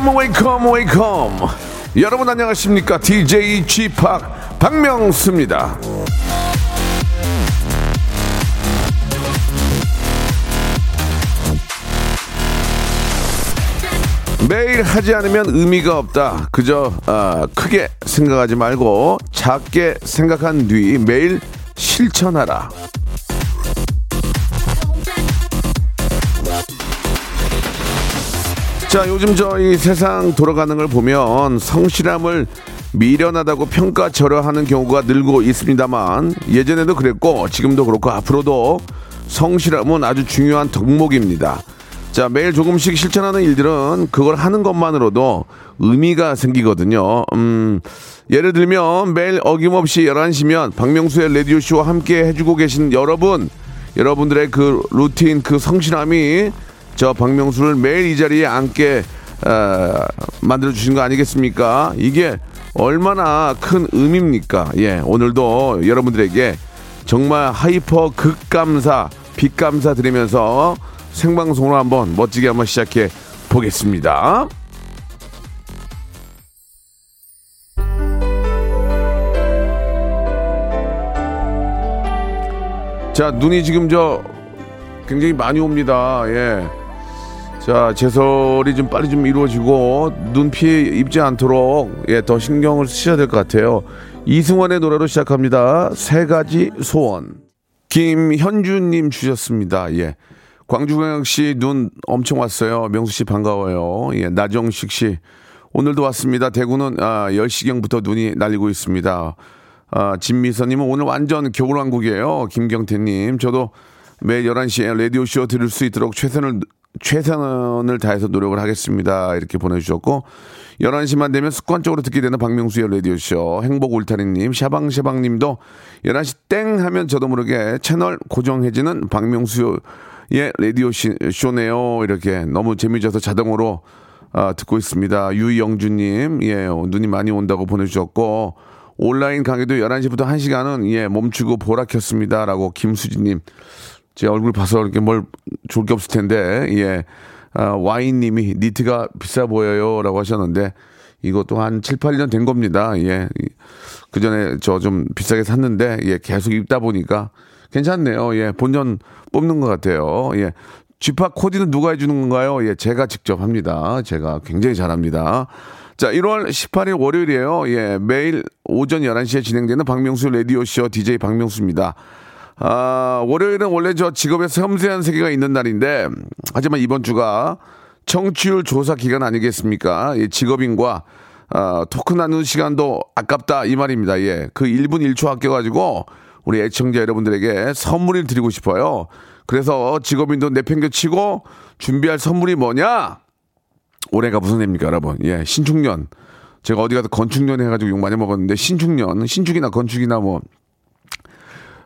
Welcome, welcome, welcome. 여러분 안녕하십니까? DJ Chip 박명수입니다. 매일 하지 않으면 의미가 없다. 그저 아, 크게 생각하지 말고 작게 생각한 뒤 매일 실천하라. 자, 요즘 저희 세상 돌아가는 걸 보면 성실함을 미련하다고 평가절하하는 경우가 늘고 있습니다만 예전에도 그랬고 지금도 그렇고 앞으로도 성실함은 아주 중요한 덕목입니다. 자, 매일 조금씩 실천하는 일들은 그걸 하는 것만으로도 의미가 생기거든요. 음, 예를 들면 매일 어김없이 11시면 박명수의 라디오쇼와 함께 해주고 계신 여러분, 여러분들의 그 루틴, 그 성실함이 저 박명수를 매일 이 자리에 앉게 어, 만들어 주신 거 아니겠습니까? 이게 얼마나 큰 의미입니까? 예, 오늘도 여러분들에게 정말 hyper 극감사, big감사 드리면서 생방송으로 한번 멋지게 한번 시작해 보겠습니다. 자, 눈이 지금 저 굉장히 많이 옵니다. 예. 자, 제설이 좀 빨리 좀 이루어지고 눈 피해 입지 않도록 예, 더 신경을 쓰셔야 될 것 같아요. 이승원의 노래로 시작합니다. 세 가지 소원. 김현주님 주셨습니다. 예. 광주광역시 눈 엄청 왔어요. 명수 씨 반가워요. 예, 나정식 씨. 오늘도 왔습니다. 대구는 아, 10시경부터 눈이 날리고 있습니다. 아, 진미선님은 오늘 완전 겨울왕국이에요. 김경태님. 저도 매일 11시에 라디오쇼 들을 수 있도록 최선을, 최선을 다해서 노력을 하겠습니다. 이렇게 보내주셨고, 11시만 되면 습관적으로 듣게 되는 박명수의 라디오쇼, 행복 울타리님, 샤방샤방님도 11시 땡 하면 저도 모르게 채널 고정해지는 박명수의 라디오쇼네요. 이렇게 너무 재미져서 자동으로 아, 듣고 있습니다. 유영주님, 예, 눈이 많이 온다고 보내주셨고, 온라인 강의도 11시부터 1시간은, 예, 멈추고 보라 켰습니다. 라고 김수진님, 제 얼굴 봐서 이렇게 뭘 좋을 게 없을 텐데, 예, 아, 와인님이 니트가 비싸 보여요. 라고 하셨는데, 이것도 한 7, 8년 된 겁니다. 예. 그 전에 저 좀 비싸게 샀는데, 예, 계속 입다 보니까 괜찮네요. 예, 본전 뽑는 것 같아요. 예. 쥐파 코디는 누가 해주는 건가요? 예, 제가 직접 합니다. 제가 굉장히 잘합니다. 자, 1월 18일 월요일이에요. 예, 매일 오전 11시에 진행되는 박명수 라디오쇼 DJ 박명수입니다. 아, 월요일은 원래 저 직업의 섬세한 세계가 있는 날인데, 하지만 이번 주가 청취율 조사 기간 아니겠습니까? 예, 직업인과 아, 토크 나누는 시간도 아깝다 이 말입니다. 예, 그 1분 1초 아껴 가지고 우리 애청자 여러분들에게 선물을 드리고 싶어요. 그래서 직업인도 내팽겨치고 준비할 선물이 뭐냐? 올해가 무슨 해입니까, 여러분? 예, 신축년. 제가 어디 가서 건축년 해가지고 욕 많이 먹었는데 신축년, 신축이나 건축이나 뭐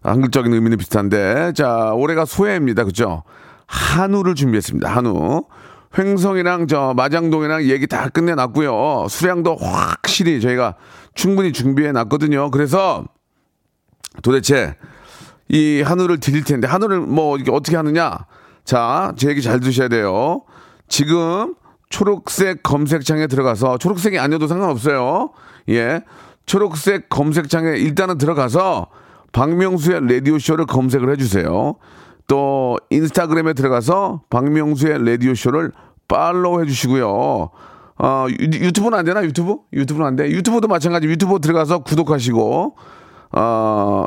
한글적인 의미는 비슷한데 자 올해가 소해입니다, 그죠? 한우를 준비했습니다. 한우. 횡성이랑 저 마장동이랑 얘기 다 끝내놨고요. 수량도 확실히 저희가 충분히 준비해 놨거든요. 그래서 도대체 이 한우를 드릴 텐데 한우를 뭐 이게 어떻게 하느냐? 자, 제 얘기 잘 드셔야 돼요. 지금 초록색 검색창에 들어가서 초록색이 아니어도 상관없어요. 예. 초록색 검색창에 일단은 들어가서 박명수의 라디오쇼를 검색을 해주세요. 또 인스타그램에 들어가서 박명수의 라디오쇼를 팔로우 해주시고요. 어, 유, 유튜브는 안 되나? 유튜브? 유튜브는 안 돼? 유튜브도 마찬가지. 유튜브 들어가서 구독하시고, 어,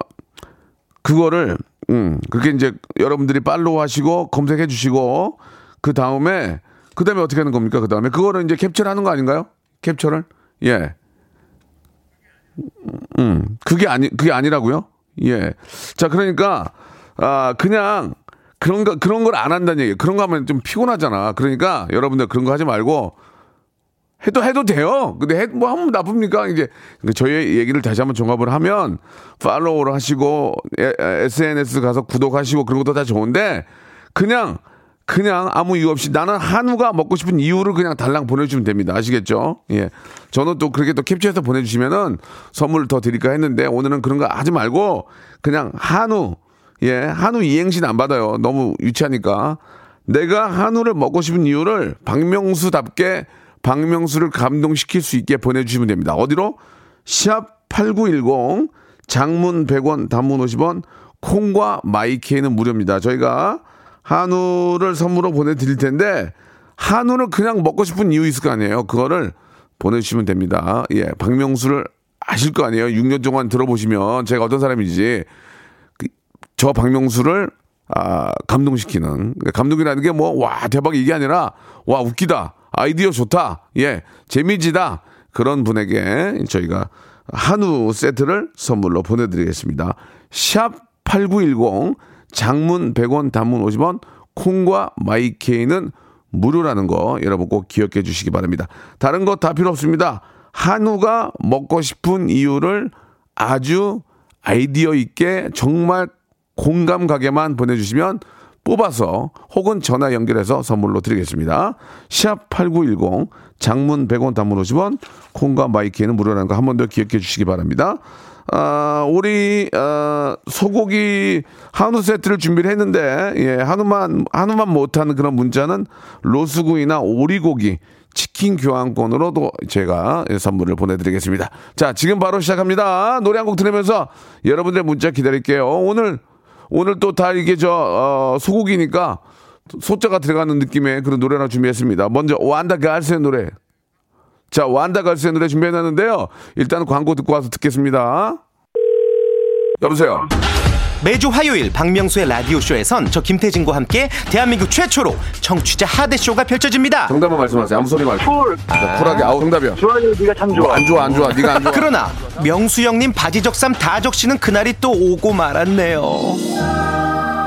그거를, 음, 그렇게 이제 여러분들이 팔로우 하시고 검색해 주시고, 그 다음에, 그 다음에 어떻게 하는 겁니까? 그 다음에 그거를 이제 캡처를 하는 거 아닌가요? 캡처를? 예. 음, 그게 아니, 그게 아니라고요? 예. 자, 그러니까, 아, 그냥, 그런 거, 그런 걸 안 한다는 얘기예요. 그런 거 하면 좀 피곤하잖아. 그러니까 여러분들 그런 거 하지 말고, 해도 해도 돼요. 근데 해, 뭐 하면 나쁩니까? 이제 저희 얘기를 다시 한번 종합을 하면 팔로우를 하시고 에, 에, SNS 가서 구독하시고 그런 것도 다 좋은데 그냥 그냥 아무 이유 없이 나는 한우가 먹고 싶은 이유를 그냥 달랑 보내주시면 됩니다. 아시겠죠? 예. 저는 또 그렇게 또 캡처해서 보내주시면은 선물 더 드릴까 했는데 오늘은 그런 거 하지 말고 그냥 한우, 예, 한우 이행신 안 받아요. 너무 유치하니까. 내가 한우를 먹고 싶은 이유를 박명수답게 박명수를 감동시킬 수 있게 보내주시면 됩니다. 어디로? 샵8910 장문 100원 단문 50원 콩과 마이케이는 무료입니다. 저희가 한우를 선물로 보내드릴 텐데 한우를 그냥 먹고 싶은 이유 있을 거 아니에요. 그거를 보내주시면 됩니다. 예, 박명수를 아실 거 아니에요. 6년 동안 들어보시면 제가 어떤 사람인지 그, 저 박명수를 아, 감동시키는 감동이라는 게 뭐 와 대박 이게 아니라 와 웃기다 아이디어 좋다 예 재미지다 그런 분에게 저희가 한우 세트를 선물로 보내드리겠습니다. 샵 8910 장문 100원 단문 50원 콩과 마이케이는 무료라는 거 여러분 꼭 기억해 주시기 바랍니다. 다른 거다 필요 없습니다. 한우가 먹고 싶은 이유를 아주 아이디어 있게 정말 공감 가게만 보내주시면 뽑아서 혹은 전화 연결해서 선물로 드리겠습니다. 샵8910 장문 100원 단문 50원 콩과 마이키에는 무료라는 거 한 번 더 기억해 주시기 바랍니다. 아, 우리 어, 소고기 한우 세트를 준비를 했는데 예, 한우만 한우만 못하는 그런 문자는 로스구이나 오리고기 치킨 교환권으로도 제가 선물을 보내드리겠습니다. 자, 지금 바로 시작합니다. 노래 한 곡 들으면서 여러분들의 문자 기다릴게요. 오늘 오늘 또 다 이게 저 어, 소고기니까 소자가 들어가는 느낌의 그런 노래 하나 준비했습니다. 먼저 원더걸스의 노래. 자, 원더걸스의 노래 준비해놨는데요. 일단 광고 듣고 와서 듣겠습니다. 여보세요. 매주 화요일 박명수의 라디오쇼에선 저 김태진과 함께 대한민국 최초로 청취자 하대쇼가 펼쳐집니다. 정답만 말씀하세요. 아무 소리 말고. 쿨. 자, 쿨하게. 아우, 정답이야. 좋아요, 네가 참 좋아. 안 좋아, 안 좋아. 네가 안 좋아. 그러나 명수 형님 바지 적삼 다 적시는 그날이 또 오고 말았네요.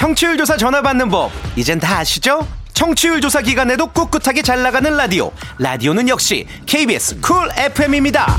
청취율 조사 전화 받는 법 이젠 다 아시죠? 청취율 조사 기간에도 꿋꿋하게 잘 나가는 라디오 라디오는 역시 KBS 쿨 FM입니다.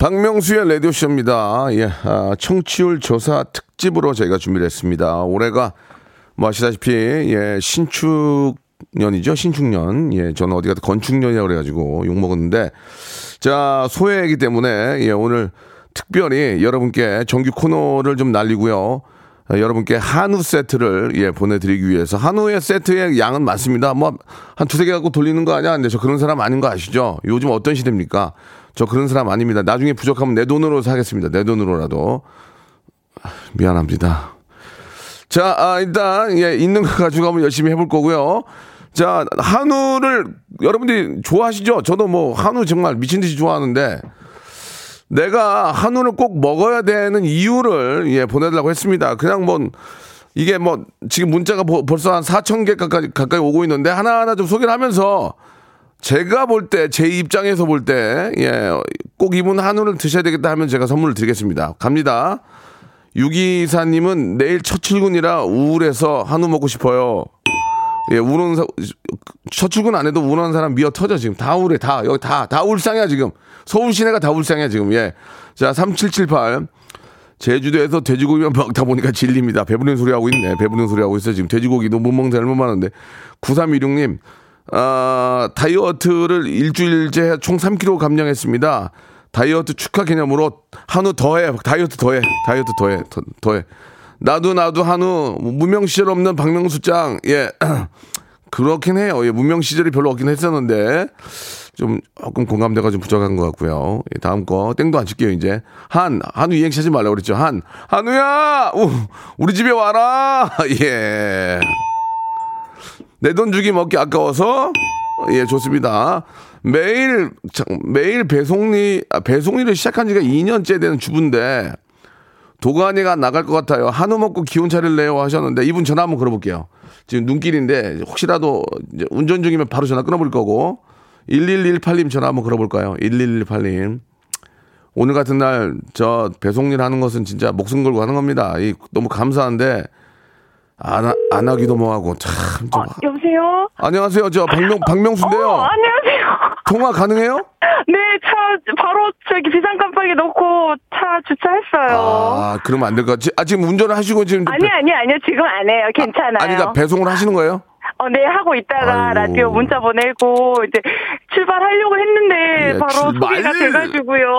박명수의 라디오쇼입니다. 예, 아, 청취율 조사 특집으로 저희가 준비를 했습니다. 올해가 뭐 아시다시피, 예, 신축년이죠. 신축년. 예, 저는 어디 가도 건축년이라고 그래가지고 욕먹었는데, 자, 소해이기 때문에, 예, 오늘 특별히 여러분께 정규 코너를 좀 날리고요. 아, 여러분께 한우 세트를 예 보내드리기 위해서 한우의 세트의 양은 많습니다. 뭐 한 두세 개 갖고 돌리는 거 아니야? 근데 저 그런 사람 아닌 거 아시죠? 요즘 어떤 시대입니까? 저 그런 사람 아닙니다. 나중에 부족하면 내 돈으로 사겠습니다. 내 돈으로라도 아, 미안합니다. 자, 아, 일단 예 있는 거 가지고 한번 열심히 해볼 거고요. 자, 한우를 여러분들이 좋아하시죠? 저도 뭐 한우 정말 미친 듯이 좋아하는데 내가 한우를 꼭 먹어야 되는 이유를 예 보내달라고 했습니다. 그냥 뭐 이게 뭐 지금 문자가 보- 벌써 한 4천 개 가까이, 가까이 오고 있는데 하나하나 좀 소개를 하면서 제가 볼 때 제 입장에서 볼 때 예 꼭 이분 한우를 드셔야 되겠다 하면 제가 선물을 드리겠습니다. 갑니다. 유기사님은 내일 첫 출근이라 우울해서 한우 먹고 싶어요. 예, 우는 사, 첫 출근 안 해도 우는 사람 미어 터져 지금 다 우울해 다 여기 다 다 울상이야 지금 서울 시내가 다 울상이야 지금 예. 자, 3778 제주도에서 돼지고기만 먹다 보니까 질립니다. 배부른 소리 하고 있네. 배부른 소리 하고 있어 지금 돼지고기도 못 먹는 사람 얼마 많은데 9316님 아, 다이어트를 일주일째 총 3kg 감량했습니다. 다이어트 축하 개념으로 한우 더해. 다이어트 더해. 다이어트 더해. 더, 더해. 나도 나도 한우 무명 시절 없는 박명수 짱. 예. 그렇긴 해요. 예 무명 시절이 별로 없긴 했었는데 좀 조금 공감대가 좀 부족한 것 같고요. 예, 다음 거 땡도 안 칠게요 이제. 한 한우 이행시 하지 말라고 그랬죠. 한 한우야! 우, 우리 집에 와라! 예. 내 돈 주기 먹기 아까워서 예 좋습니다. 매일 자, 매일 배송리 아, 배송리를 시작한 지가 2년째 되는 주부인데 도가니가 나갈 것 같아요. 한우 먹고 기운 차릴래요 하셨는데 이분 전화 한번 걸어볼게요. 지금 눈길인데 혹시라도 운전 중이면 바로 전화 끊어버릴 거고 1118님 전화 한번 걸어볼까요? 1118님 오늘 같은 날 저 배송일 하는 것은 진짜 목숨 걸고 하는 겁니다. 이 너무 감사한데 안, 하- 안 하기도 뭐하고 참 좀. 여보세요? 안녕하세요. 저 박명 박명수인데요. 어, 안녕하세요. 통화 가능해요? 네, 차 바로 저기 비상 깜빡이 놓고 차 주차했어요. 아, 그러면 안 될 것 같지? 아, 지금 운전을 하시고 지금. 아니, 아니, 아니요. 지금 안 해요. 괜찮아요. 아니, 그러니까 배송을 하시는 거예요? 어, 네, 하고 있다가 아이고. 라디오 문자 보내고 이제 출발하려고 했는데 예, 바로 출발. 소개가 돼가지고요.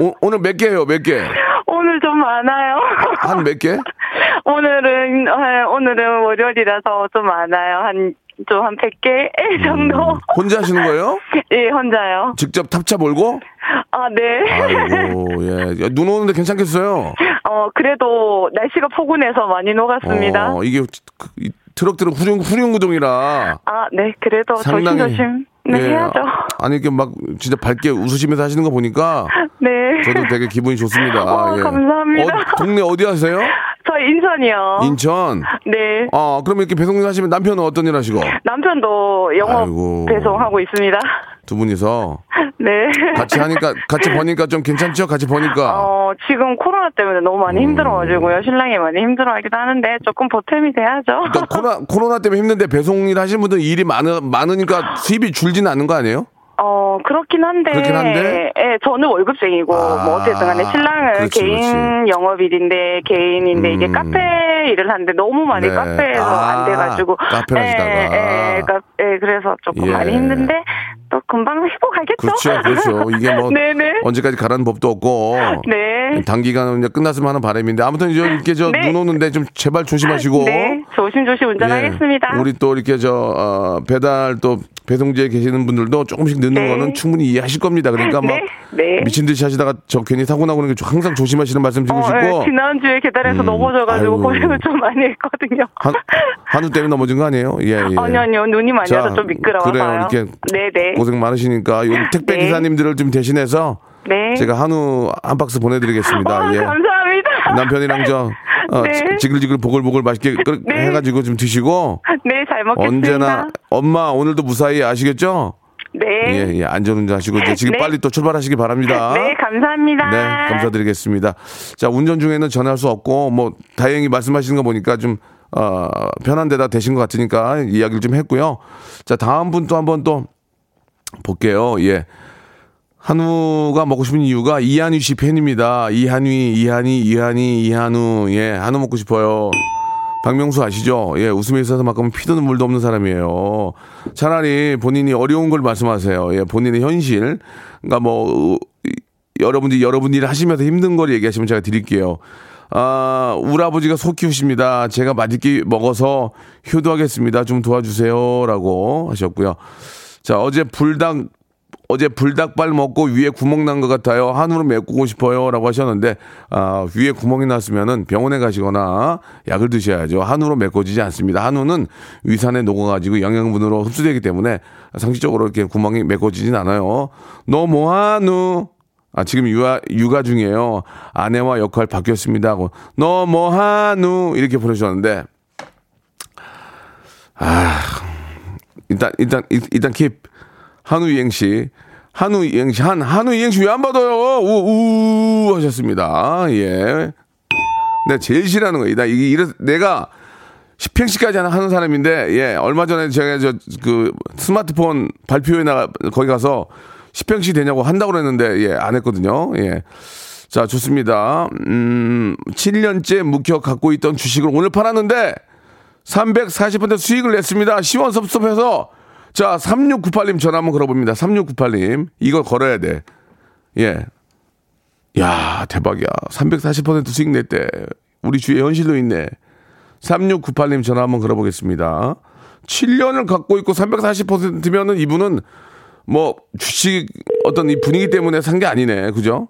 오, 오늘 몇 개예요? 몇 개? 오늘 좀 많아요. 한 몇 개? 오늘은, 어, 오늘은 월요일이라서 좀 많아요. 한, 좀 한 100개 정도. 혼자 하시는 거예요? 예, 혼자요. 직접 탑차 몰고? 아, 네. 아이고, 예. 야, 눈 오는데 괜찮겠어요? 어, 그래도 날씨가 포근해서 많이 녹았습니다. 어, 이게 그, 이 트럭들은 후륜, 후륜구동이라. 아, 네, 그래도 상당히. 조심조심. 네, 예. 해야죠. 아니, 이렇게 막 진짜 밝게 웃으시면서 하시는 거 보니까 네. 저도 되게 기분이 좋습니다. 어, 예. 감사합니다. 어, 동네 어디 하세요? 저 인천이요. 인천. 네. 아, 그럼 이렇게 배송 하시면 남편은 어떤 일 하시고? 남편도 영업 아이고. 배송하고 있습니다. 두 분이서 네. 같이 하니까 같이 버니까 좀 괜찮죠? 같이 버니까. 어, 지금 코로나 때문에 너무 많이 음. 힘들어가지고요. 신랑이 많이 힘들어하기도 하는데 조금 보탬이 돼야죠. 그러니까 코로나, 코로나 때문에 힘든데 배송일 하시는 분들 일이 많으, 많으니까 수입이 줄지는 않는 거 아니에요? 어, 그렇긴 한데. 그렇긴 한데? 예, 저는 월급쟁이고, 아, 뭐, 어쨌든 간에 신랑은 그렇지, 개인. 영업일인데, 개인인데, 이게 음. 카페 일을 하는데 너무 많이 네. 카페에서 아, 안 돼가지고. 카페를 예, 하시다가. 예, 카- 예, 그래서 조금 예. 많이 힘든데, 또 금방 회복하겠죠? 그렇죠, 그렇죠. 이게 뭐. 언제까지 가라는 법도 없고 네. 단기간은 이제 끝났으면 하는 바람인데 아무튼 이제 이렇게 저 네. 눈 오는데 좀 제발 조심하시고 네, 조심조심 운전하겠습니다. 예, 우리 또 이렇게 저 어, 배달 또 배송지에 계시는 분들도 조금씩 늦는 네. 거는 충분히 이해하실 겁니다. 그러니까 막 네, 네. 미친 듯이 하시다가 저 괜히 사고 나고 그러는 게 항상 조심하시는 말씀 드리고 어, 싶고 예, 지난주에 계단에서 음, 넘어져가지고 아이고. 고생을 좀 많이 했거든요. 한, 한우 때문에 넘어진 거 아니에요? 예, 예. 아니, 아니요. 눈이 많이 자, 와서 좀 미끄러워서요. 그래요. 이렇게 네네. 고생 많으시니까 요 택배 네. 기사님들을 좀 대신해서 네. 제가 한우 한 박스 보내드리겠습니다. 와, 예. 감사합니다. 남편이랑 저 어, 네. 지- 지글지글 보글보글 맛있게 끓- 네. 해가지고 좀 드시고 네, 잘 먹겠습니다. 언제나 엄마 오늘도 무사히 아시겠죠? 네. 예, 예, 안전운전 하시고 이제 지금 네. 빨리 또 출발하시기 바랍니다. 네, 감사합니다. 네, 감사드리겠습니다. 자, 운전 중에는 전화할 수 없고, 뭐, 다행히 말씀하시는 거 보니까 좀, 어, 편한 데다 되신 것 같으니까 이야기를 좀 했고요. 자, 다음 분 또 한번 또 볼게요. 예. 한우가 먹고 싶은 이유가 이한휘 씨 팬입니다. 이한휘, 이한희, 이한희, 이한우. 예, 한우 먹고 싶어요. 박명수 아시죠? 예, 웃음에 있어서 만큼 피도 눈물도 없는 사람이에요. 차라리 본인이 어려운 걸 말씀하세요. 예, 본인의 현실. 그러니까 뭐, 이- 여러분들이 여러분 일 하시면서 힘든 걸 얘기하시면 제가 드릴게요. 아, 우리 아버지가 소 키우십니다. 제가 맛있게 먹어서 효도하겠습니다. 좀 도와주세요. 라고 하셨고요. 자, 어제 불닭, 어제 불닭발 먹고 위에 구멍 난 것 같아요. 한우로 메꾸고 싶어요. 라고 하셨는데, 아, 위에 구멍이 났으면은 병원에 가시거나 약을 드셔야죠. 한우로 메꿔지지 않습니다. 한우는 위산에 녹아가지고 영양분으로 흡수되기 때문에 상식적으로 이렇게 구멍이 메꿔지진 않아요. 너무 한우. 아, 지금 육아, 육아 중이에요. 아내와 역할 바뀌었습니다. 하고, 너무 한우. 이렇게 보내주셨는데, 아, 일단, 일단, 일- 일단 킵. 한우 이행시. 한우 이행시. 한, 한우 이행시 왜 안 받아요? 우, 우, 하셨습니다. 예. 내가 제일 싫어하는 거예요. 나 이게, 이래, 내가 10행시까지 하는 사람인데, 예, 얼마 전에 제가 저, 그, 스마트폰 발표회 나, 거기 가서 10행시 되냐고 한다고 그랬는데, 예, 안 했거든요. 예. 자, 좋습니다. 음, 7년째 묵혀 갖고 있던 주식을 오늘 팔았는데, 340% 수익을 냈습니다. 시원섭섭해서. 자, 3698님 전화 한번 걸어봅니다. 3698님. 이걸 걸어야 돼. 예. 야, 대박이야. 340% 수익 냈대. 우리 주위에 현실도 있네. 3698님 전화 한번 걸어보겠습니다. 7년을 갖고 있고 340%면은 이분은 뭐 주식 어떤 이 분위기 때문에 산 게 아니네. 그죠?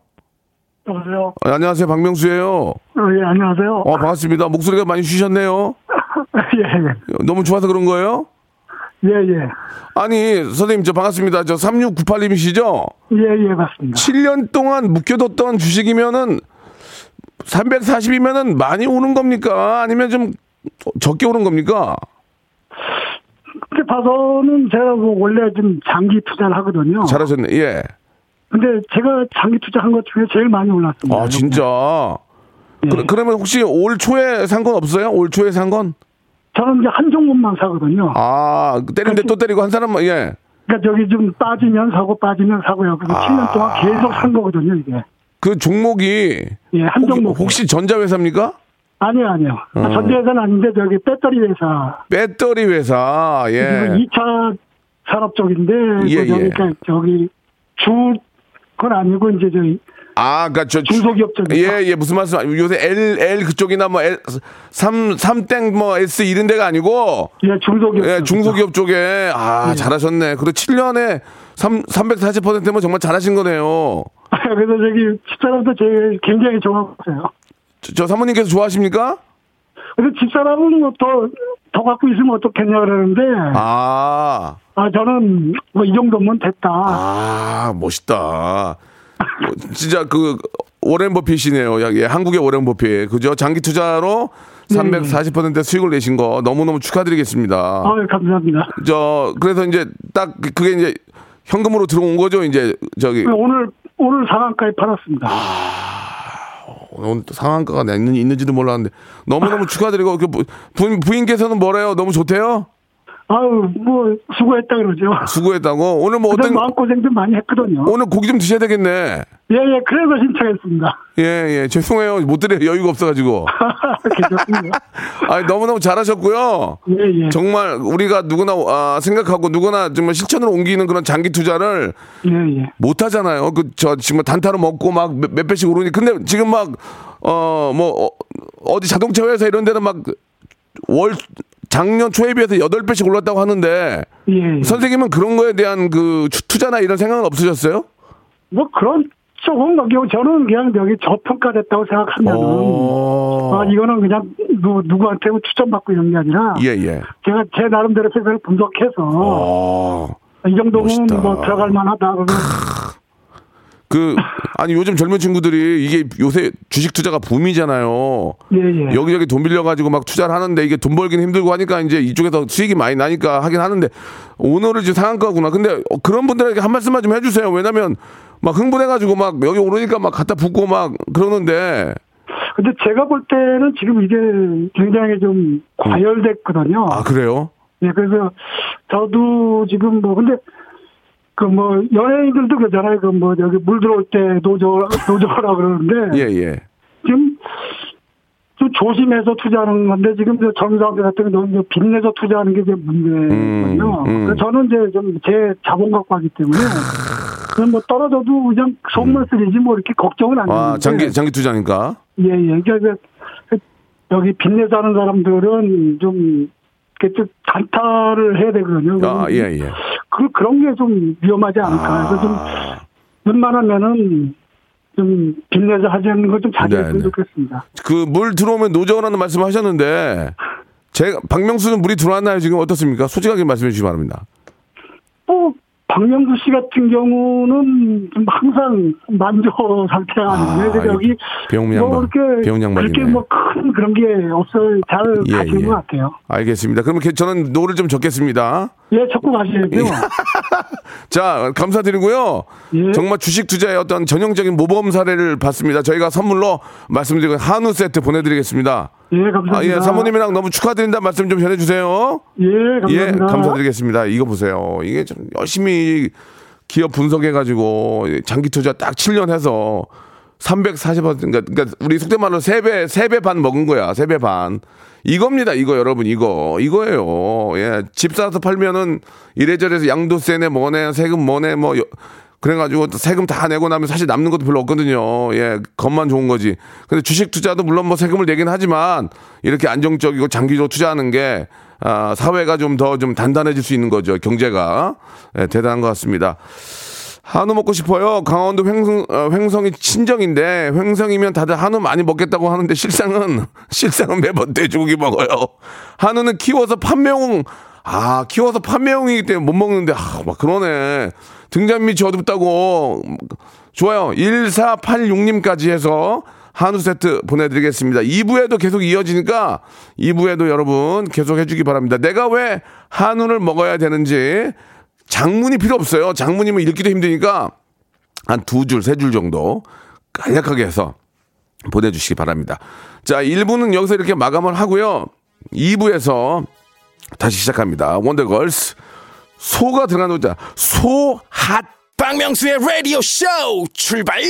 여보세요? 어, 안녕하세요. 박명수예요. 어, 예, 안녕하세요. 어, 반갑습니다. 목소리가 많이 쉬셨네요. 예, 너무 좋아서 그런 거예요? 예, 예, 아니, 선생님, 저 반갑습니다. 저 3698님이시죠? 예, 예, 맞습니다. 7년 동안 묵혀뒀던 주식이면은 340이면은 많이 오는 겁니까? 아니면 좀 적게 오는 겁니까? 그렇게 봐서는 제가 뭐 원래 좀 장기 투자를 하거든요. 잘하셨네. 예. 근데 제가 장기 투자한 것 중에 제일 많이 올랐습니다. 아, 진짜. 예. 그, 그러면 혹시 올 초에 산 건 없어요? 올 초에 산 건? 저는 이제 한 종목만 사거든요. 아, 때리는데 또 때리고 한 사람만, 예. 그러니까 저기 좀 빠지면 사고 빠지면 사고요. 그래서 아. 7년 동안 계속 산 거거든요, 이게. 그 종목이 예, 한 종목. 혹시 전자회사입니까? 아니요, 아니요. 어. 전자회사는 아닌데 저기 배터리 회사. 배터리 회사, 예. 지금 2차 산업 쪽인데 예, 그 저기, 예. 그러니까 저기 주 그건 아니고 이제 저기 아, 그니까 저. 중소기업 쪽이죠. 예, 예, 무슨 말씀, 요새 L, L 그쪽이나 뭐 L, 3, 삼땡뭐 S 이런 데가 아니고, 예, 중소기업. 예. 중소기업 쪽에, 아, 잘하셨네. 그리고 7년에 3, 340%면 정말 잘하신 거네요. 그래서 저기 집사람도 제 굉장히 좋아하세요. 저, 저 사모님께서 좋아하십니까? 그래서 집사람은 뭐 더, 더 갖고 있으면 어떻겠냐 그러는데, 아, 아, 저는 뭐 이 정도면 됐다. 아, 멋있다. 뭐, 진짜 그, 오렌 버핏이네요. 야, 예, 한국의 오렌 버핏. 그죠? 장기 투자로 340% 수익을 내신 거 너무너무 축하드리겠습니다. 아 감사합니다. 저, 그래서 이제 딱 그게 이제 현금으로 들어온 거죠? 이제 저기. 오늘, 오늘 상한가에 팔았습니다. 오늘 또 상한가가 있는, 있는지도 몰랐는데 너무너무 축하드리고 그 부- 부인, 부인께서는 뭐래요? 너무 좋대요? 아유, 뭐, 수고했다 그러죠. 수고했다고? 오늘 뭐 어떤 마음 고생도 많이 했거든요. 오늘 고기 좀 드셔야 되겠네. 예, 예, 그래서 신청했습니다. 예, 예. 죄송해요. 못 드려 여유가 없어가지고. 괜찮습니다. 아니, 너무너무 잘하셨고요. 예, 예. 정말 우리가 누구나 아, 생각하고 누구나 정말 실천으로 옮기는 그런 장기 투자를 예, 예. 못 하잖아요. 그 저 지금 단타로 먹고 막 몇 배씩 오르니 근데 지금 막 어 뭐 어, 디 자동차 회사 이런 데는 막 월 작년 초에 비해서 여덟 배씩 올랐다고 하는데 예. 선생님은 그런 거에 대한 그 투- 투자나 이런 생각은 없으셨어요? 뭐 그런 조금 넘기고 저는 그냥 여기 저평가됐다고 생각하면은 어. 아 이거는 그냥 누, 누구한테 뭐 추천받고 이런 게 아니라 예, 예. 제가 제 나름대로 회사를 분석해서 어. 이 정도면 멋있다. 뭐 들어갈 만하다 그러면 그 아니 요즘 젊은 친구들이 이게 요새 주식 투자가 붐이잖아요. 예 예 여기저기 돈 빌려 가지고 막 투자를 하는데 이게 돈 벌긴 힘들고 하니까 이제 이쪽에서 수익이 많이 나니까 하긴 하는데 오늘은 지금 상한가구나. 근데 어, 그런 분들에게 한 말씀만 좀 해주세요. 왜냐면 막 흥분해 가지고 막 여기 오르니까 막 갖다 붓고 막 그러는데 근데 제가 볼 때는 지금 이게 굉장히 좀 과열됐거든요. 아 그래요? 예 그래서 저도 지금 뭐 근데 그 뭐 연예인들도 그러잖아요. 그 뭐 여기 물 들어올 때 노조 노조라 그러는데 예 예. 지금 좀 조심해서 투자하는 건데 지금 저 정상들 같은 경우는 이제 빚내서 투자하는 게 이제 문제거든요. 음, 음. 저는 이제 좀 제 자본 갖고 하기 때문에 그냥 뭐 떨어져도 그냥 속만 쓰리지 뭐 이렇게 걱정은 안아 하는데 장기 장기 투자니까. 예 예 그러니까 그 여기 빚내서 하는 사람들은 좀 좀 단타를 해야 되거든요. 아 예 예. 그 그런 게 좀 위험하지 않을까. 그래서 좀 아, 웬만하면은 좀 빚내서 하지 않는 걸 좀 자제했으면 네, 네. 좋겠습니다. 그 물 들어오면 노정이라는 말씀 하셨는데 제가 박명수는 물이 들어왔나요 지금 어떻습니까? 솔직하게 말씀해 주시기 바랍니다. 또 박명수 씨 같은 경우는 좀 항상 만조 아닌데 아, 그래서 여기 배용량 뭐양 이렇게 그렇게. 뭐 큰 그런 게 없어요. 잘 예, 가시는 예. 것 같아요. 알겠습니다. 그러면 개- 저는 노를 좀 적겠습니다. 예, 적고 가셔야죠. 자, 감사드리고요. 예. 정말 주식 투자의 어떤 전형적인 모범 사례를 봤습니다. 저희가 선물로 말씀드리고 한우 세트 보내드리겠습니다. 예, 감사합니다. 아, 예, 사모님이랑 너무 축하드린다 말씀 좀 전해주세요. 예, 예, 감사합니다. 감사드리겠습니다. 이거 보세요. 이게 좀 열심히 기업 분석해가지고 장기 투자 딱 7년 해서 340원, 그러니까, 그러니까 우리 속된 말로 3배, 3배 반 먹은 거야. 3배 반. 이겁니다. 이거 여러분, 이거. 이거예요. 예. 집 사서 팔면은 이래저래서 양도세네 뭐네, 세금 뭐네, 뭐, 여- 그래가지고 또 세금 다 내고 나면 사실 남는 것도 별로 없거든요. 예, 겉만 좋은 거지. 근데 주식 투자도 물론 뭐 세금을 내긴 하지만 이렇게 안정적이고 장기적으로 투자하는 게 아, 사회가 좀더좀 단단해질 수 있는 거죠. 경제가. 예, 대단한 것 같습니다. 한우 먹고 싶어요. 강원도 횡성, 어, 횡성이 친정인데 횡성이면 다들 한우 많이 먹겠다고 하는데 실상은 실상은 매번 돼지고기 먹어요. 한우는 키워서 판매용 아 키워서 판매용이기 때문에 못 먹는데 아, 막 그러네. 등잔 밑이 어둡다고 좋아요. 1486님까지 해서 한우 세트 보내드리겠습니다. 2부에도 계속 이어지니까 2부에도 여러분 계속 해주기 바랍니다. 내가 왜 한우를 먹어야 되는지 장문이 필요 없어요. 장문이면 읽기도 힘드니까 한 두 줄, 세 줄 정도 간략하게 해서 보내주시기 바랍니다. 자, 1부는 여기서 이렇게 마감을 하고요. 2부에서 다시 시작합니다. 원더걸스 소가 들어간 노자 소핫 박명수의 라디오 쇼 출발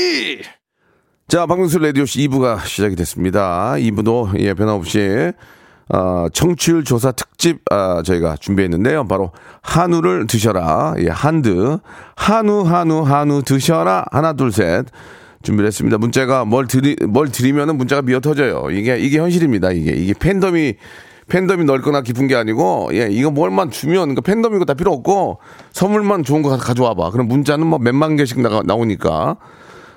자, 박명수 라디오씨 2부가 시작이 됐습니다. 2부도 예, 변함없이 어, 청취율 조사 특집 아, 저희가 준비했는데요. 바로 한우를 드셔라. 예, 한드. 한우 한우 한우 드셔라. 하나 둘 셋. 준비를 했습니다. 문자가 뭘 드리 뭘 드리면은 문자가 미어 터져요. 이게 이게 현실입니다. 이게 이게 팬덤이 팬덤이 넓거나 깊은 게 아니고 예, 이거 뭘만 주면 그러니까 팬덤이고 다 필요 없고 선물만 좋은 거 가- 가져와 봐. 그럼 문자는 뭐 몇만 개씩 나가, 나오니까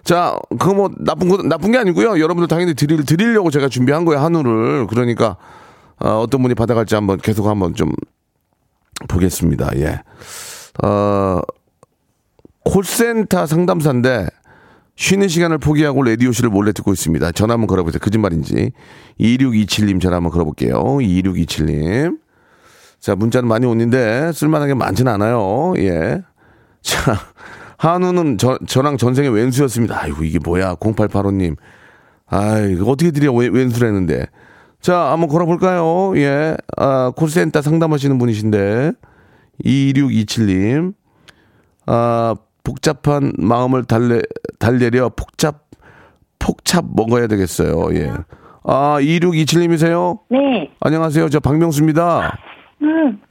자, 그거 뭐 나쁜 거 나쁜 게 아니고요. 여러분들 당연히 드릴 드리려고 제가 준비한 거예요 한우를. 그러니까 어, 어떤 분이 받아갈지 한번 계속 한번 좀 보겠습니다. 예. 어, 콜센터 상담사인데 쉬는 시간을 포기하고 라디오쇼를 몰래 듣고 있습니다. 전화 한번 걸어보세요. 거짓말인지. 2627님 전화 한번 걸어볼게요. 2627님. 자, 문자는 많이 오는데 쓸만한 게 많지는 않아요. 예. 자, 한우는 저, 저랑 전생에 왼수였습니다. 아이고, 이게 뭐야. 0885님. 아이, 어떻게 드려, 왼- 왼수라는데. 자, 한번 걸어볼까요? 예. 아, 콜센터 상담하시는 분이신데. 2627님. 아, 복잡한 마음을 달래, 달래려 폭잡, 폭찹 먹어야 되겠어요. 예. 아, 2627님이세요? 네. 안녕하세요. 저 박명수입니다. 음?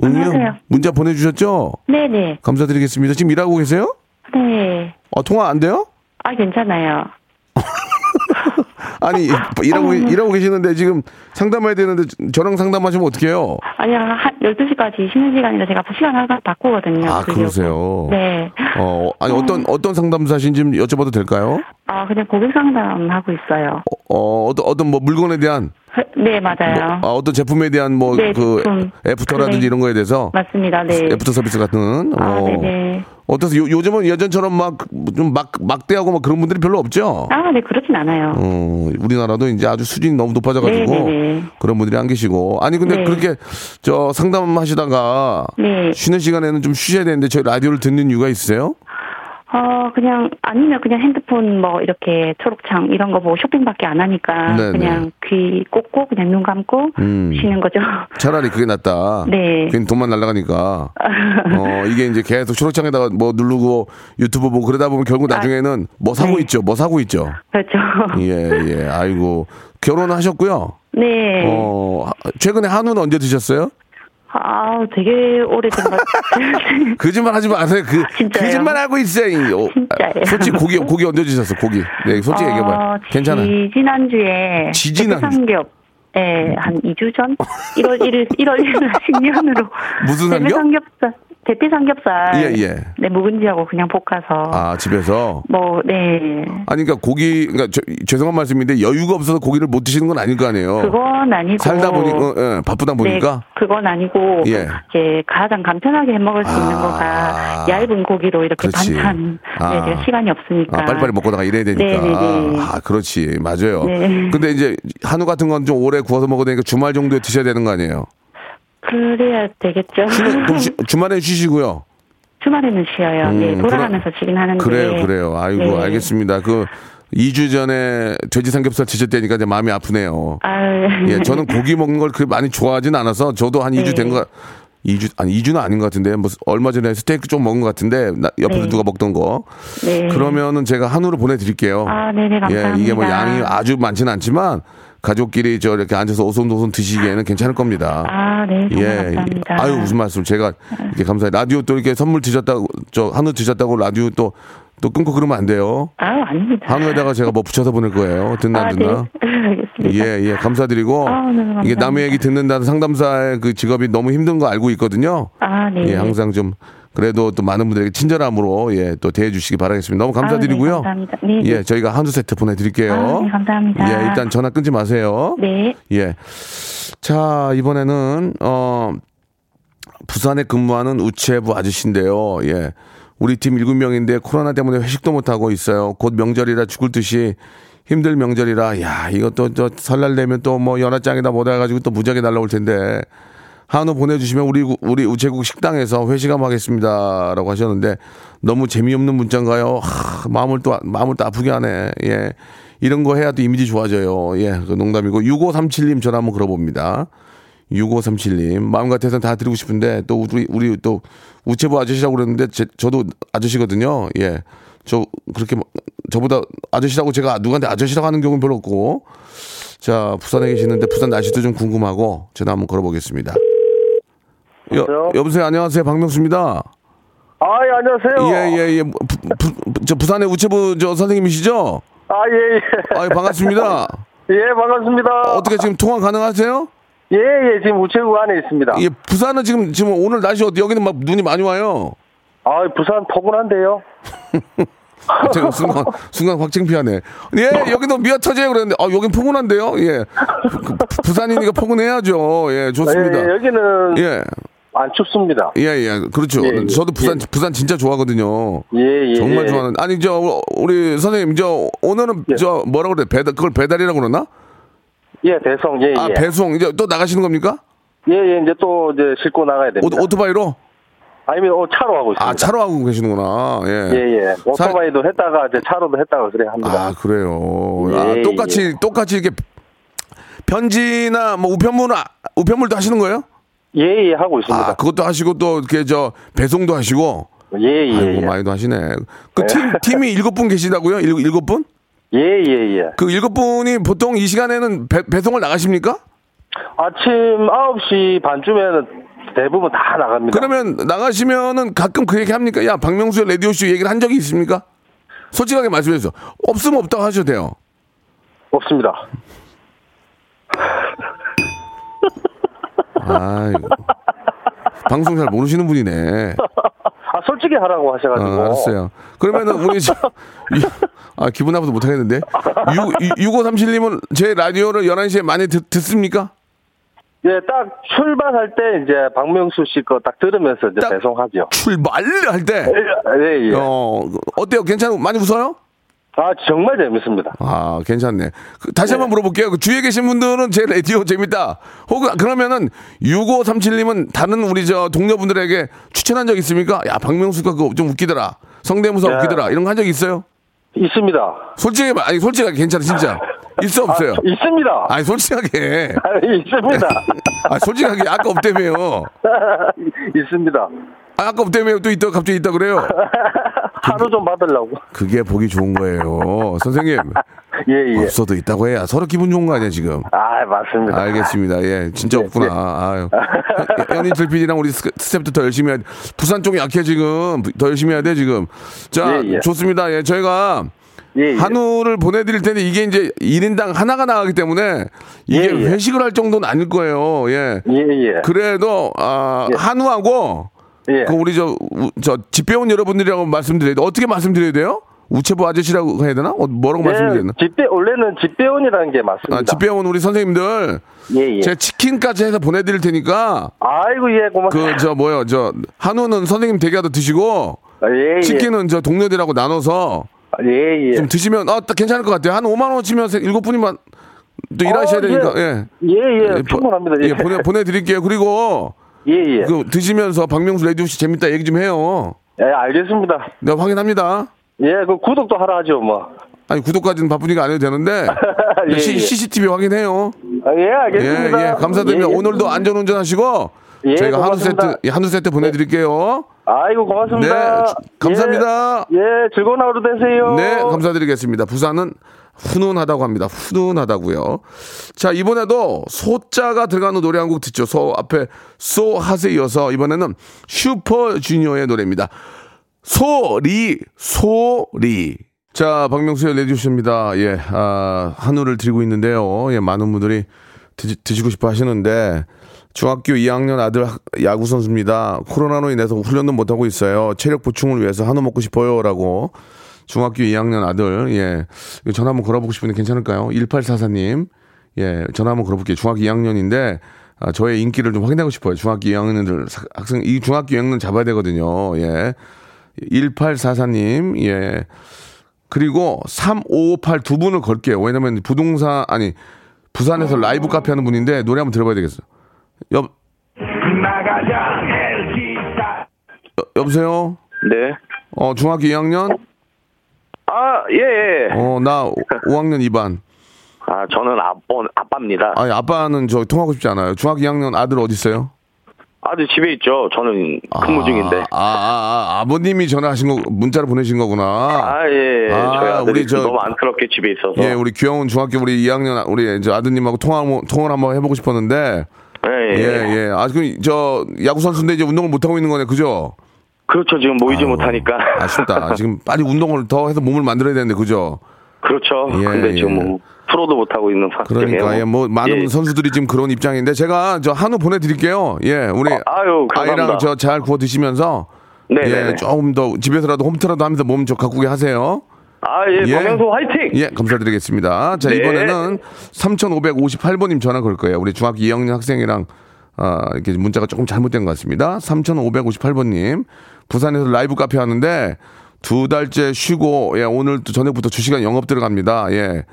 안녕하세요. 문자 보내주셨죠? 네네. 감사드리겠습니다. 지금 일하고 계세요? 네. 어, 통화 안 돼요? 아, 괜찮아요. 아니, 일하고, 일하고 계시는데 지금 상담해야 되는데 저랑 상담하시면 어떡해요? 아니요, 한 12시까지 쉬는 시간이라 제가 시간 항상 바꾸거든요. 아. 그러세요? 네. 어, 아니, 어떤, 어떤 상담사신지 좀 여쭤봐도 될까요? 아, 그냥 고객 상담하고 있어요. 어, 어떤, 어떤 뭐 물건에 대한, 네, 맞아요. 아, 어떤 제품에 대한 뭐, 네, 그, 제품. 애프터라든지 네. 이런 거에 대해서. 맞습니다. 네. 애프터 서비스 같은. 아, 어. 네네. 어떠세요? 요, 요즘은 예전처럼 막, 좀 막, 막대하고 막 그런 분들이 별로 없죠? 아, 네, 그렇진 않아요. 어, 우리나라도 이제 아주 수준이 너무 높아져가지고 네네네. 그런 분들이 안 계시고 아니 근데 네. 그렇게 저 상담하시다가 네. 쉬는 시간에는 좀 쉬셔야 되는데 저희 라디오를 듣는 이유가 있으세요? 어, 그냥, 아니면 그냥 핸드폰 뭐, 이렇게 초록창 이런 거 보고 쇼핑밖에 안 하니까. 네네. 그냥 귀 꽂고, 그냥 눈 감고 음. 쉬는 거죠. 차라리 그게 낫다. 네. 괜히 돈만 날라가니까. 어 이게 이제 계속 초록창에다가 뭐 누르고 유튜브 보고 그러다 보면 결국 나중에는 뭐 사고 네. 있죠. 뭐 사고 있죠. 그렇죠. 예 예. 아이고 결혼하셨고요. 네. 어 최근에 한우는 언제 드셨어요? 아, 되게 오래된 것 같아요. 거짓말 하지 마세요. 그 진짜요? 거짓말 하고 있어요. 어, 진짜예요. 아, 솔직히 고기 고기 드셨어? 고기. 네, 솔직히 얘기해 봐요. 어, 괜찮아. 지지난주에. 지지난주. 삼겹. 예, 한 2주 전? 1월 1일, 1월 1일 식년으로. 무슨 삼겹? 삼겹살. 대패 삼겹살. 예, 예. 네, 묵은지하고 그냥 볶아서. 아, 집에서 뭐, 네. 아니 그러니까 고기 그러니까 저- 죄송한 말씀인데 여유가 없어서 고기를 못 드시는 건 아닐 거 아니에요. 그건 아니고. 살다 보니 어, 예, 바쁘다 보니까 네, 그건 아니고. 예. 이제 가장 간편하게 해 먹을 수 있는 아. 거가 얇은 고기로 이렇게 그렇지. 반찬. 아. 네, 시간이 없으니까. 아, 빨리빨리 먹고다가 이래야 되니까. 네네네. 아, 그렇지. 맞아요. 네. 근데 이제 한우 같은 건 좀 오래 구워서 먹어야 되니까 주말 정도에 드셔야 되는 거 아니에요? 그래야 되겠죠. 주말에 쉬시고요. 주말에는 쉬어요. 네, 음, 돌아가면서 쉬긴 하는데. 그래요, 그래요. 아이고, 네. 알겠습니다. 그 2주 전에 돼지 삼겹살 드셨다니까 이제 마음이 아프네요. 아, 예, 저는 고기 먹는 걸 그렇게 많이 좋아하진 않아서 저도 한 2주 네. 된 거, 2주, 아니 2주는 아닌 것 같은데, 뭐 얼마 전에 스테이크 좀 먹은 것 같은데, 나- 옆에서 네. 누가 먹던 거. 네. 그러면은 제가 한우를 보내드릴게요. 아, 네네, 감사합니다. 예, 이게 뭐 양이 아주 많지는 않지만, 가족끼리 저 이렇게 앉아서 오손도손 드시기에는 괜찮을 겁니다. 아, 네, 정말 감사합니다. 아유, 무슨 말씀. 제가 이렇게 감사해요. 라디오 또 이렇게 선물 드셨다고, 저 한우 드셨다고 라디오 또 또 끊고 그러면 안 돼요. 아, 아닙니다. 한우에다가 제가 뭐 붙여서 보낼 거예요. 듣나 아, 안 듣나? 네. 알겠습니다. 예, 예, 감사드리고 아, 네. 이게 남의 얘기 듣는다는 상담사의 그 직업이 너무 힘든 거 알고 있거든요. 아, 네. 예, 항상 좀 그래도 또 많은 분들에게 친절함으로 예, 또 대해 주시기 바라겠습니다. 너무 감사드리고요. 아, 네, 감사합니다. 네, 네. 예, 저희가 한우 세트 보내 드릴게요. 아, 네, 감사합니다. 예, 일단 전화 끊지 마세요. 네. 예. 자, 이번에는 어 부산에 근무하는 우체부 아저씨인데요. 예. 우리 팀 일곱 명인데 코로나 때문에 회식도 못 하고 있어요. 곧 명절이라 죽을 듯이 힘들 명절이라 야, 이것도 저 설날 되면 또 뭐 연하장이다 뭐다 해 가지고 또 무지하게 날라올 텐데. 한우 보내주시면 우리 우리 우체국 식당에서 회식 한번 하겠습니다라고 하셨는데 너무 재미없는 문자인가요? 하, 마음을 또 마음을 또 아프게 하네. 예, 이런 거 해야 또 이미지 좋아져요. 예, 그 농담이고 6537님 전화 한번 걸어봅니다. 6537님 마음 같아서는 다 드리고 싶은데 또 우리 우리 또 우체부 아저씨라고 그랬는데 제, 저도 아저씨거든요. 예, 저 그렇게 막- 저보다 아저씨라고 제가 누구한테 아저씨라고 하는 경우는 별로 없고 자 부산에 계시는데 부산 날씨도 좀 궁금하고 전화 한번 걸어보겠습니다. 여, 여보세요? 안녕하세요 박명수입니다. 아, 예, 안녕하세요. 예 예 예. 부, 부, 부- 저 부산의 우체부 저 선생님이시죠? 아, 예, 예. 아 반갑습니다. 예, 반갑습니다. 어떻게 지금 통화 가능하세요? 예, 예, 지금 우체국 안에 있습니다. 예 부산은 지금 지금 오늘 날씨 어때? 여기는 막 눈이 많이 와요. 아, 부산 포근한데요? 제가 순간 순간 확 창피하네. 예 여기도 미어 터져요 그랬는데 아 여긴 포근한데요. 예 그, 부- 부산이니까 포근해야죠. 예 좋습니다. 예, 여기는 예. 안 춥습니다. 예, 예, 그렇죠. 예, 예. 저도 부산, 예. 부산 진짜 좋아하거든요. 예, 예. 정말 예. 좋아하는. 아니, 저, 우리 선생님, 저, 오늘은, 예. 저, 뭐라 그래? 배달, 그걸 배달이라고 그러나? 예, 배송, 예, 아, 예. 배송. 이제 또 나가시는 겁니까? 예, 예, 이제 또 이제 싣고 나가야 됩니다. 오, 토바이로 아니면 어, 차로 하고 있습니다. 아, 차로 하고 계시는구나. 예. 예, 예. 사- 오토바이도 했다가 이제 차로도 했다가 그래 합니다. 아, 그래요. 아, 예, 똑같이, 똑같이 이렇게 편지나 뭐 우편물, 우편물도 하시는 거예요? 예, 예, 하고 있습니다. 아, 그것도 하시고 또 이렇게 저 배송도 하시고. 예, 예, 아이고, 예. 많이도 하시네. 그 팀, 팀이 일곱 분 계시다고요? 일, 일곱 분? 예, 예, 예. 그 일곱 분이 보통 이 시간에는 배, 배송을 나가십니까? 아침 9시 반쯤에는 대부분 다 나갑니다. 그러면 나가시면은 가끔 그 얘기 합니까? 야, 박명수의 라디오쇼 얘기를 한 적이 있습니까? 솔직하게 말씀해 주세요. 없으면 없다고 하셔도 돼요. 없습니다. 아이고. 방송 잘 모르시는 분이네. 아, 솔직히 하라고 하셔가지고. 아, 알았어요. 그러면은 우리 저, 이- 아, 기분 나빠서 못하겠는데. 6537님은 제 라디오를 11시에 많이 듣, 듣습니까? 예, 딱 출발할 때 이제 박명수 씨 거 딱 들으면서 이제 딱- 배송하죠. 출발 할 때. 예, 예. 어, 어때요? 괜찮고 많이 웃어요? 아, 정말 재밌습니다. 아, 괜찮네. 그, 다시 한번 물어볼게요. 그 주위에 계신 분들은 제 라디오 재밌다. 혹은 그러면은 6537님은 다른 우리 저 동료분들에게 추천한 적 있습니까? 야, 박명수가 그거 좀 웃기더라. 성대모사 네. 웃기더라. 이런 거 한 적 있어요? 있습니다. 솔직히, 말- 아니, 솔직하게 괜찮아, 진짜. 있어, 없어요? 아, 있습니다. 아니, 솔직하게. 아, 있습니다. 아, 솔직하게. 아까 없다며요. 있습니다. 아, 아까 없다며요. 또 있다, 갑자기 있다 그래요. 하루 좀 받으려고. 그게 보기 좋은 거예요. 선생님. 예, 예. 없어도 있다고 해야 서로 기분 좋은 거 아니야, 지금. 아, 맞습니다. 알겠습니다. 예, 진짜 없구나. 아유. 연인철 PD랑 우리 스- 스텝도 더 열심히 해야 돼. 부산 쪽이 약해, 지금. 더 열심히 해야 돼, 지금. 자, 예, 예. 좋습니다. 예, 저희가 예, 예. 한우를 보내드릴 텐데 이게 이제 1인당 하나가 나가기 때문에 이게 예, 예. 회식을 할 정도는 아닐 거예요. 예. 예, 예. 그래도, 아, 예. 한우하고 예. 그 우리 저, 우- 저 집배원 여러분들이라고 말씀드려야 돼. 어떻게 말씀드려야 돼요? 우체부 아저씨라고 해야 되나? 어, 뭐라고 말씀드려야 되나? 네, 집배, 원래는 집배원이라는 게 맞습니다. 아, 집배원 우리 선생님들 예, 예. 제가 치킨까지 해서 보내드릴 테니까 아이고, 예, 고맙습니다. 그 저 뭐요 저 한우는 선생님 댁에도 드시고 예, 예. 치킨은 저 동료들하고 나눠서 예, 예. 좀 드시면 아딱 괜찮을 것 같아요 한 5만 원치면 일곱 분이만 또 일하셔야 어, 되니까 예. 예. 예, 예, 예, 충분합니다. 예, 예, 보내 보내 드릴게요 그리고 예, 예. 그 드시면서 박명수 라디오 씨 재밌다 얘기 좀 해요 예, 알겠습니다. 내가 확인합니다 예, 그 구독도 하라 하죠, 뭐. 아니 구독까지는 바쁘니까 안 해도 되는데 예, 시, 예. CCTV 확인해요 아, 예, 예, 알겠습니다. 예, 감사드립니다. 예, 예. 오늘도 안전 운전 하시고 예, 저희가 한우 고맙습니다. 세트, 예, 한우 세트 보내드릴게요. 아이고, 고맙습니다. 네, 주- 감사합니다. 예, 예, 즐거운 하루 되세요. 네, 감사드리겠습니다. 부산은 훈훈하다고 합니다. 훈훈하다고요. 자, 이번에도 소자가 들어가는 노래 한 곡 듣죠. 소 앞에 소 하세 이어서 이번에는 슈퍼주니어의 노래입니다. 소리, 소리. 자, 박명수의 레디오쇼입니다. 예, 아, 한우를 드리고 있는데요. 예, 많은 분들이 드시, 드시고 싶어 하시는데, 중학교 2학년 아들 학- 야구선수입니다. 코로나로 인해서 훈련도 못하고 있어요. 체력 보충을 위해서 한우 먹고 싶어요. 라고. 중학교 2학년 아들, 예. 이거 전화 한번 걸어보고 싶은데 괜찮을까요? 1844님. 예, 전화 한번 걸어볼게요. 중학교 2학년인데, 아, 저의 인기를 좀 확인하고 싶어요. 중학교 2학년들, 사- 학생, 이 중학교 2학년 잡아야 되거든요. 예. 1844님, 예. 그리고 3558 두 분을 걸게요. 왜냐면 부동산, 아니, 부산에서 라이브 카페 하는 분인데 노래 한번 들어봐야 되겠어. 여, 여, 여보세요? 네. 어, 중학교 2학년? 아, 예, 예. 어, 나 5학년 2반. 아, 저는 아빠, 아빠입니다. 아니, 아빠는 저 통하고 싶지 않아요. 중학교 2학년 아들 어디 있어요? 아들 집에 있죠. 저는 근무 중인데. 아, 아, 아, 아버님이 전화하신 거, 문자를 보내신 거구나. 아, 예. 아, 저희 아들이 우리 저- 너무 안쓰럽게 집에 있어서. 예, 우리 귀여운 중학교 우리 2학년 우리 저 아드님하고 통화 통화를 한번 해보고 싶었는데 예, 예, 예. 예. 아, 그럼 저 야구 선수인데 이제 운동을 못 하고 있는 거네, 그죠? 그렇죠. 지금 모이지 아유, 못하니까. 아쉽다. 지금 빨리 운동을 더 해서 몸을 만들어야 되는데, 그죠? 그렇죠. 예, 근데 지금 예. 뭐 프로도 못하고 있는 상태예요. 그러니까 예, 뭐 많은 예. 선수들이 지금 그런 입장인데 제가 저 한우 보내드릴게요. 예, 우리 어, 아유, 감사합니다. 아이랑 저 잘 구워 드시면서 네, 예, 네, 네. 조금 더 집에서라도 홈트라도 하면서 몸 좀 가꾸게 하세요. 아, 예. 박명수 화이팅! 예, 감사드리겠습니다. 자, 네. 이번에는 3,558번님 전화 걸 거예요. 우리 중학교 2학년 학생이랑, 아, 이렇게 문자가 조금 잘못된 것 같습니다. 3,558번님. 부산에서 라이브 카페 하는데, 두 달째 쉬고, 예, 오늘 또 저녁부터 2시간 영업 들어갑니다. 예.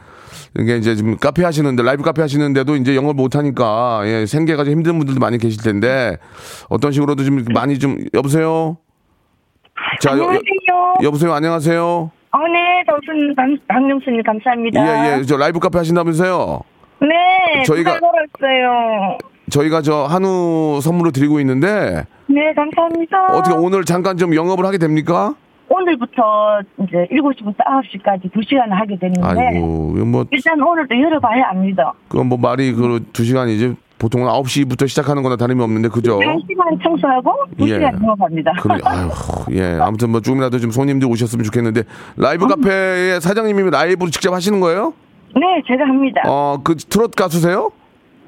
이게 이제 지금 카페 하시는데, 라이브 카페 하시는데도 이제 영업 못 하니까, 예, 생계가 좀 힘든 분들도 많이 계실 텐데, 어떤 식으로도 좀 많이 좀, 여보세요? 자, 여, 여, 안녕하세요. 여 보세요? 안녕하세요? 어, 네, 정순, 박- 박명수님 감사합니다. 예, 예. 저 라이브 카페 하신다면서요? 네, 저희가- 저희가 걸었어요. 저희가 저 한우 선물로 드리고 있는데 네, 감사합니다. 어떻게 오늘 잠깐 좀 영업을 하게 됩니까? 오늘부터 이제 7시부터 9시까지 2시간 하게 됐는데 아이고, 이거 뭐 일단 오늘도 열어봐야 압니다. 그건 뭐 말이 그 두 시간이지 보통은 9시부터 시작하는 거나 다름이 없는데 그죠? 1시간 청소하고 2시간 예. 영업합니다. 그래, 아유, 예. 아무튼 뭐 조금이라도 좀 손님들 오셨으면 좋겠는데 라이브 카페의 사장님이 라이브로 직접 하시는 거예요? 네, 제가 합니다. 어, 그 트롯 가수세요?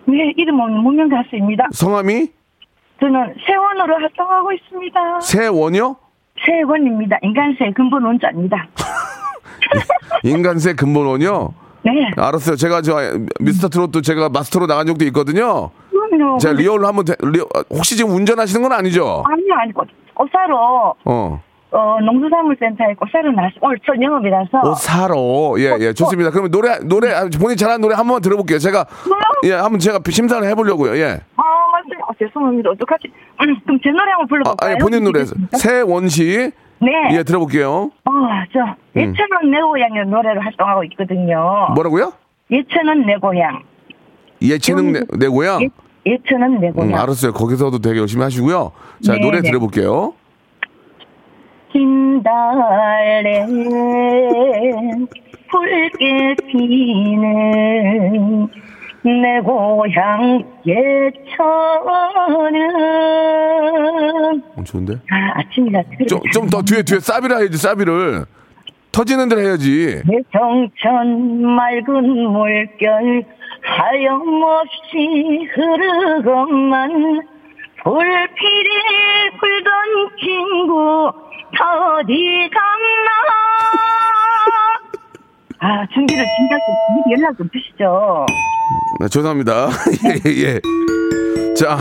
네, 이름은 무명 가수입니다. 성함이 저는 세원으로 활동하고 있습니다. 세원이요? 세원입니다. 인간세 근본 원자입니다. 인간세 근본원이요? 네. 알았어요. 제가 저 미스터 트롯도 제가 마스터로 나간 적도 있거든요. 그럼요. 제가 real로 한번 대- real- 혹시 지금 운전하시는 건 아니죠? 아니요, 아니고 꽃 사러 어. 어, 농수산물센터에 꽃 사러 나서 오늘 첫 영업이라서 옷 사러. 예, 예. 좋습니다. 그러면 노래, 노래, 아, 본인 잘하는 노래 한 번만 들어볼게요. 제가, 예, 한번 제가 심사를 해보려고요. 예. 아, 맞아요. 아, 죄송합니다. 어떡하지? 음, 그럼 제 노래 한번 아, 불러볼까요? 아니, 본인 노래. 세원 씨. 네. 예, 들어볼게요. 어, 저 예천은 내 고향의 노래로 활동하고 있거든요. 뭐라고요? 예천은 내 고향. 예체능 내, 내 고향? 예, 예천은 내 음, 고향. 알았어요. 거기서도 되게 열심히 하시고요. 자, 네, 노래 네. 들어볼게요. 흰 달에 붉게 피는 내 고향 예천은 어, 좋은데? 아, 아침이라 좀, 좀더 뒤에, 뒤에 사비를 해야지, 사비를. 터지는 대로 해야지. 내 정천 맑은 물결 하염없이 흐르건만 불필이 불던 친구 다 어디 갔나 아 준비를 진짜 좀 미리 연락 좀 주시죠 네, 죄송합니다. 예, 예. 자,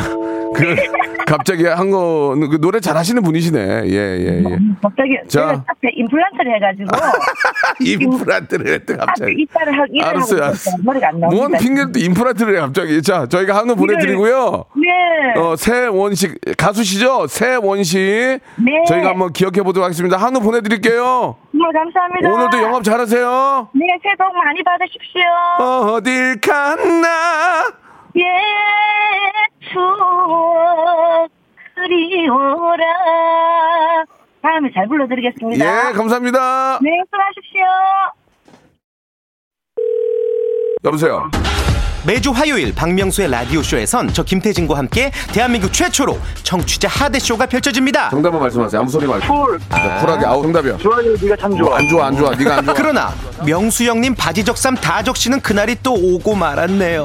그, 갑자기 한 거, 그 노래 잘 하시는 분이시네. 예, 예, 예. 갑자기 자. 앞에 임플란트를 해가지고 임플란트를 했대, 갑자기. 이빨을 하 이빨을 알았어요, 하고. 있어서 머리가 안뭔 나옵니다 핑계를 또 임플란트를 해, 갑자기. 자, 저희가 한우 보내드리고요. 네 어, 세원식, 가수시죠? 세원식. 네. 저희가 한번 기억해 보도록 하겠습니다. 한우 보내드릴게요. 정말 감사합니다 오늘도 영업 잘하세요. 네 새해 복 많이 받으십시오 어딜 갔나? 예, 추억 그리워라. 다음에 잘 불러드리겠습니다. 예, 감사합니다. 네, 수고하십시오. 여보세요. 매주 화요일 박명수의 라디오쇼에선 저 김태진과 함께 대한민국 최초로 청취자 하대쇼가 펼쳐집니다. 정답만 말씀하세요. 아무 소리 말고. 쿨. 자, 쿨하게. 아우, 정답이야. 좋아요, 네가 참 좋아. 안 좋아, 안 좋아. 네가 안 좋아. 그러나 명수 형님 바지 적삼 다 적시는 그날이 또 오고 말았네요.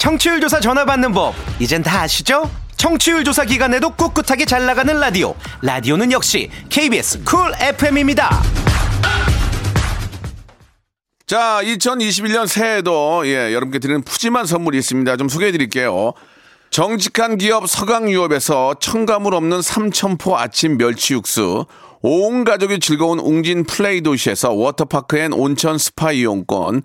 청취율 조사 전화 받는 법 이젠 다 아시죠? 청취율 조사 기간에도 꿋꿋하게 잘 나가는 라디오 라디오는 역시 KBS 쿨 FM입니다. 자, 2021년 새해에도 예, 여러분께 드리는 푸짐한 선물이 있습니다. 좀 소개해 드릴게요. 정직한 기업 서강유업에서 첨가물 없는 삼천포 아침 멸치 육수, 온 가족이 즐거운 웅진 플레이 도시에서 워터파크 and 온천 스파 이용권,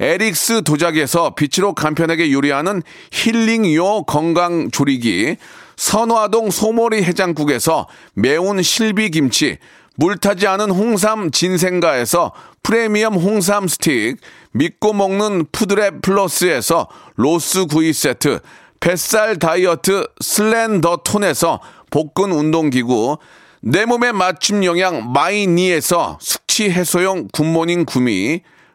에릭스 도자기에서 빛으로 간편하게 요리하는 힐링요 건강 조리기, 선화동 소머리 해장국에서 매운 실비 김치, 물타지 않은 홍삼 진생가에서 프리미엄 홍삼 스틱, 믿고 먹는 푸드랩 플러스에서 로스 구이 세트, 뱃살 다이어트 슬렌더 톤에서 복근 운동기구, 내 몸에 맞춤 영양 마이니에서 숙취 해소용 굿모닝 구미,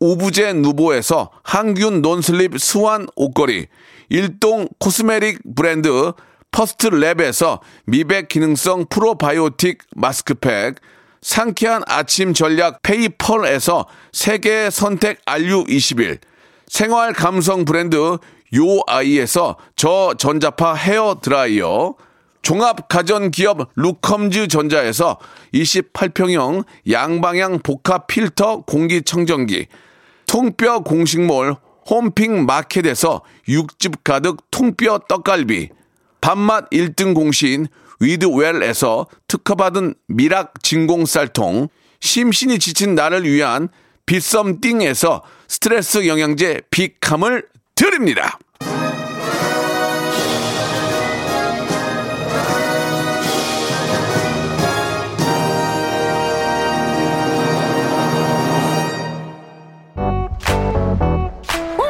오브제 누보에서 항균 non-slip 스완 옷걸이, 일동 cosmetic 브랜드 퍼스트 랩에서 미백 기능성 프로바이오틱 마스크팩, 상쾌한 아침 전략 페이펄에서 세계 선택 RU21, 생활 감성 브랜드 요아이에서 저전자파 헤어 드라이어, 종합 가전 기업 루컴즈 전자에서 28평형 양방향 복합 필터 공기청정기, 통뼈 공식몰 홈핑 마켓에서 육즙 가득 통뼈 떡갈비, 밥맛 1등 공신 위드웰에서 특허받은 미락 진공 쌀통, 심신이 지친 나를 위한 비썸띵에서 스트레스 영양제 비캄을 드립니다.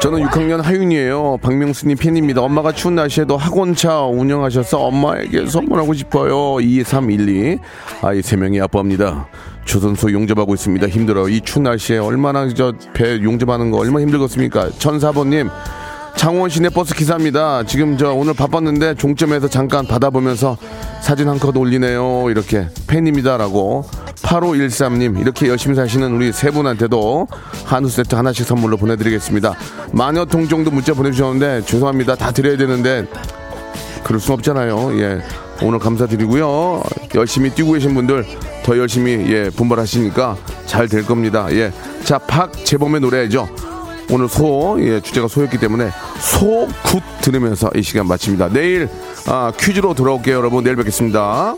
저는 6학년 하윤이에요. 박명수님 팬입니다. 엄마가 추운 날씨에도 학원차 운영하셔서 엄마에게 선물하고 싶어요. 2312. 아이 3명이 아빠입니다. 조선소 용접하고 있습니다. 힘들어요. 이 추운 날씨에 얼마나 저 배 용접하는 거 얼마나 힘들겠습니까? 천사번님. 창원 시내 버스 기사입니다. 지금 저 오늘 바빴는데 종점에서 잠깐 받아보면서 사진 한 컷 올리네요. 이렇게 팬입니다라고 8513님 이렇게 열심히 사시는 우리 세 분한테도 한우 세트 하나씩 선물로 보내드리겠습니다. 마녀 통정도 문자 보내주셨는데 죄송합니다. 다 드려야 되는데 그럴 순 없잖아요. 예. 오늘 감사드리고요. 열심히 뛰고 계신 분들 더 열심히 예, 분발하시니까 잘 될 겁니다. 예. 자, 박재범의 노래죠. 오늘 소, 예, 주제가 소였기 때문에 소굿 들으면서 이 시간 마칩니다. 내일 아, 퀴즈로 돌아올게요, 여러분. 내일 뵙겠습니다.